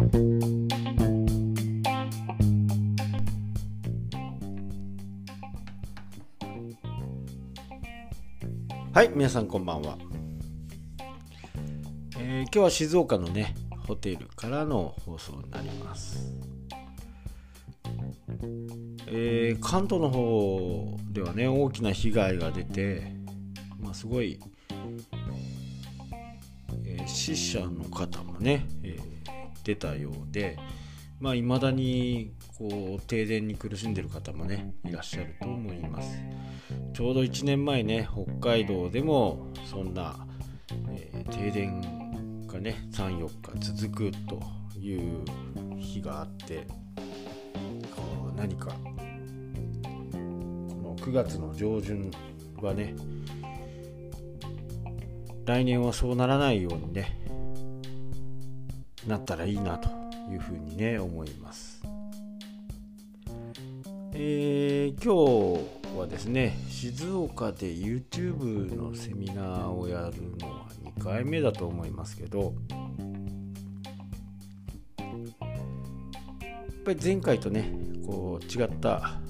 はい皆さんこんばんは、えー、今日は静岡のねホテルからの放送になります。えー、関東の方ではね大きな被害が出て、まあ、すごい、えー、死者の方もね、えー、出たようでまあ、未だにこう停電に苦しんでる方もねいらっしゃると思います。ちょうど1年前ね北海道でもそんな、えー、停電がね34日続くという日があって何かこの9月の上旬はね来年はそうならないようにねなったらいいなというふうにね思います。えー、今日はですね静岡で YouTube のセミナーをやるのは2回目だと思いますけどやっぱり前回とねこう違った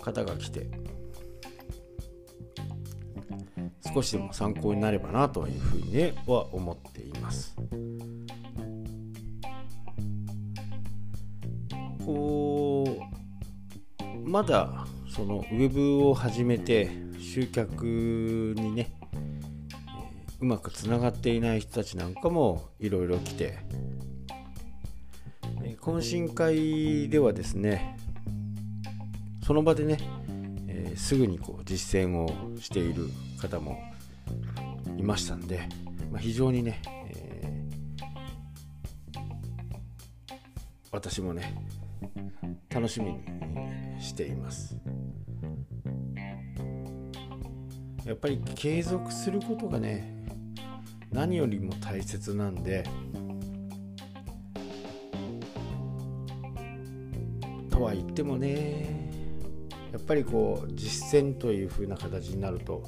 方が来て少しでも参考になればなというふうに、ね、は思っています。こうまだそのウェブを始めて集客にねうまくつながっていない人たちなんかもいろいろ来て懇親会ではですねその場でね、ー、すぐにこう実践をしている方もいましたんで、まあ、非常にね、えー、私もね楽しみにしています。やっぱり継続することがね何よりも大切なんでとは言ってもねやっぱりこう実践という風な形になると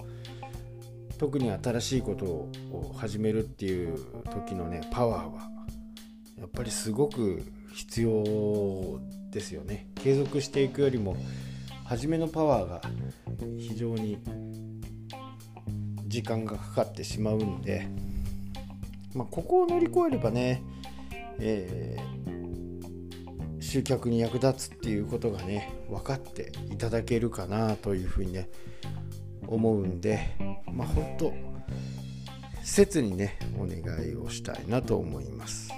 特に新しいことを始めるっていう時のねパワーはやっぱりすごく必要ですよね。継続していくよりも初めのパワーが非常に時間がかかってしまうんで、まあ、ここを乗り越えればね、え集客に役立つっていうことがね分かっていただけるかなというふうにね思うんでまあ本当切にねお願いをしたいなと思います。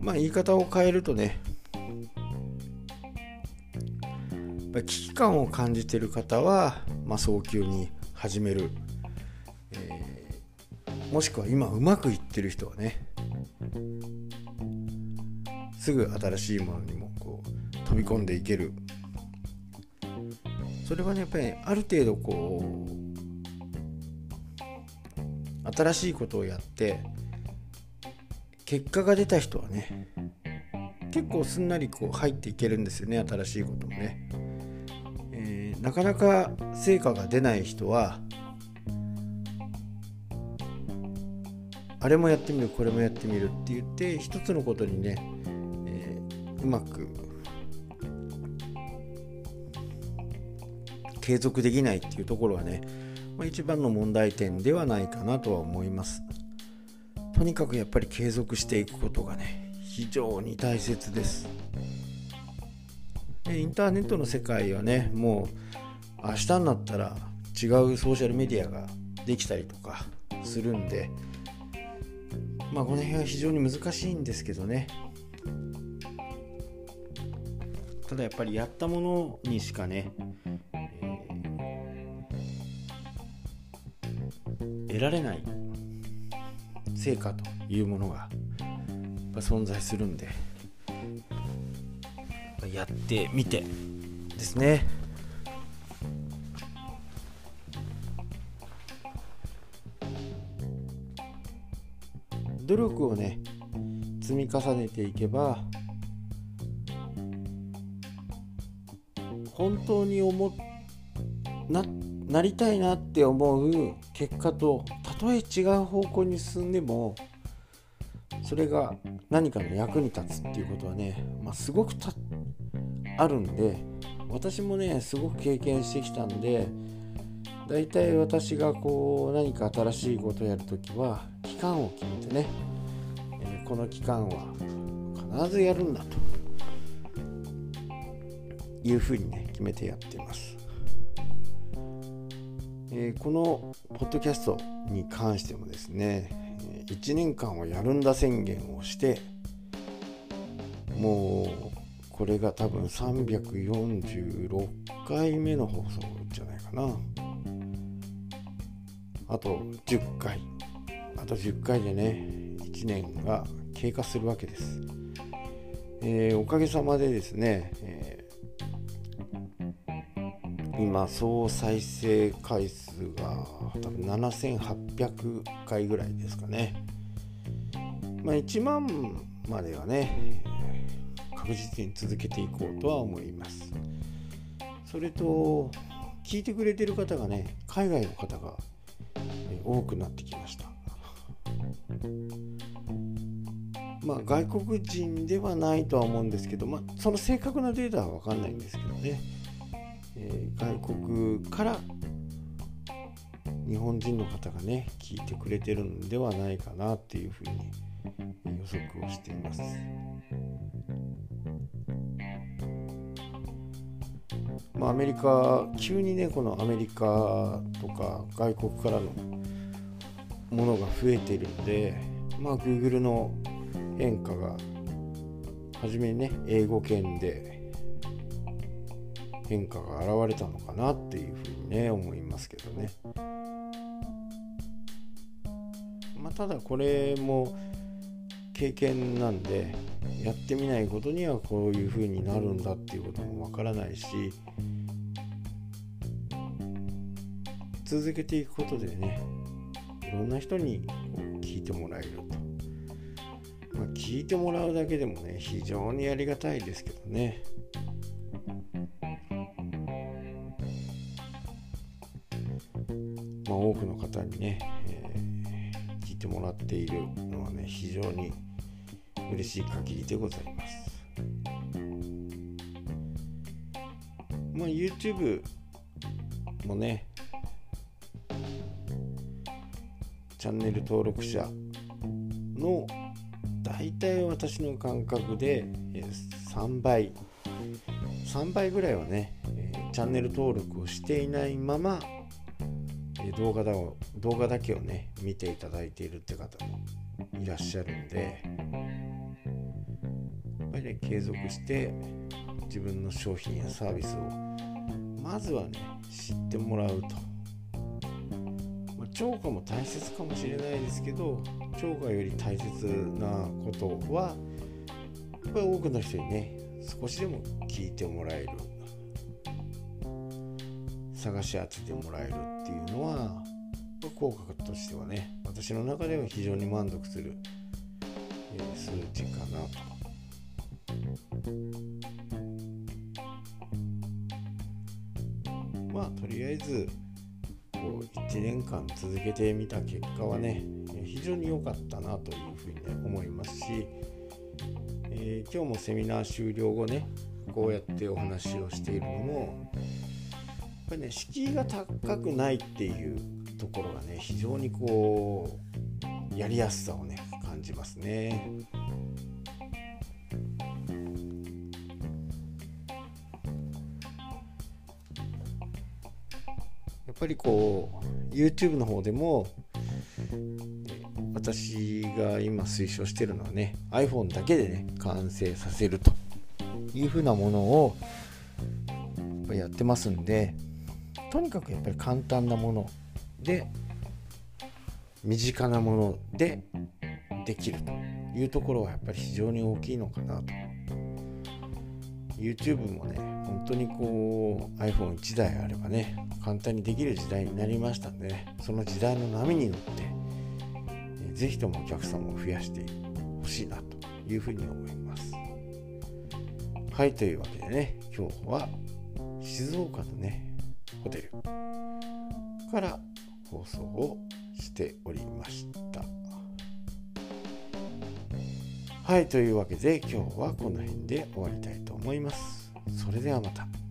まあ言い方を変えるとね危機感を感じてる方は、まあ、早急に始める、えー、もしくは今うまくいってる人はねすぐ新しいものにもこう飛び込んでいける。それはねやっぱりある程度こう新しいことをやって結果が出た人はね結構すんなりこう入っていけるんですよね新しいこともね、えー、なかなか成果が出ない人はあれもやってみるこれもやってみるって言って一つのことにねうまく継続できないっていうところはね、まあ、一番の問題点ではないかなとは思います。とにかくやっぱり継続していくことがね非常に大切です。でインターネットの世界はねもう明日になったら違うソーシャルメディアができたりとかするんでまあこの辺は非常に難しいんですけどね。ただやっぱりやったものにしかね、えー、得られない成果というものがやっぱ存在するんでやってみてですね。努力をね積み重ねていけば本当に思ななりたいなって思う結果とたとえ違う方向に進んでもそれが何かの役に立つっていうことはね、まあ、すごくあるんで私もねすごく経験してきたんで大体私がこう何か新しいことをやるときは期間を決めてね、えー、この期間は必ずやるんだと。いうふうにね決めてやっています、えー、このポッドキャストに関してもですね1年間をやるんだ宣言をしてもうこれが多分346回目の放送じゃないかな。あと10回。あと10回でね1年が経過するわけです、えー、おかげさまでですね、え、今総再生回数が多分7800回ぐらいですかね。まあ1万まではね確実に続けていこうとは思います。それと聞いてくれてる方がね海外の方が多くなってきました。まあ外国人ではないとは思うんですけど、まあ、その正確なデータは分かんないんですけどね、えー、外国から日本人の方がね聞いてくれてるんではないかなっていうふうに予測をしています。まあ、アメリカ急にねこのアメリカとか外国からのものが増えてるんでまあ Google の変化が初めにね英語圏で変化が現れたのかなっていうふうにね思いますけどね。まあ、ただこれも経験なんでやってみないことにはこういう風になるんだっていうこともわからないし続けていくことでねいろんな人に聞いてもらえると、まあ、聞いてもらうだけでもね非常にありがたいですけどねまあ多くの方にね、えー、聞いてもらっているのはね非常に嬉しい限りでございます。まあ、YouTube もね、チャンネル登録者の大体私の感覚で3倍3倍ぐらいはねチャンネル登録をしていないまま動画だ動画だけをね見ていただいているって方もいらっしゃるんでやっぱりね継続して自分の商品やサービスをまずはね知ってもらうと、まあ、超過も大切かもしれないですけど超過より大切なことはやっぱり多くの人にね少しでも聞いてもらえる。探し当ててもらえるっていうのは効果としてはね私の中では非常に満足する数値かなと。まあとりあえずこう1年間続けてみた結果はね非常に良かったなというふうに、ね、思いますし、えー、今日もセミナー終了後ねこうやってお話をしているのもぱりね敷居が高くないっていうところがね非常にこうやりやすさをね感じますね。やっぱりこう YouTube の方でも私が今推奨してるのはね iPhone だけでね完成させるというふうなものをやってますんでとにかくやっぱり簡単なもの。で身近なものでできるというところはやっぱり非常に大きいのかなと。YouTube もね本当にこう iPhone1 台あればね簡単にできる時代になりましたんでね。その時代の波に乗って是非ともお客様を増やしてほしいなというふうに思います。はいというわけでね今日は静岡のねホテルから。放送をしておりました。はいというわけで今日はこの辺で終わりたいと思います。それではまた。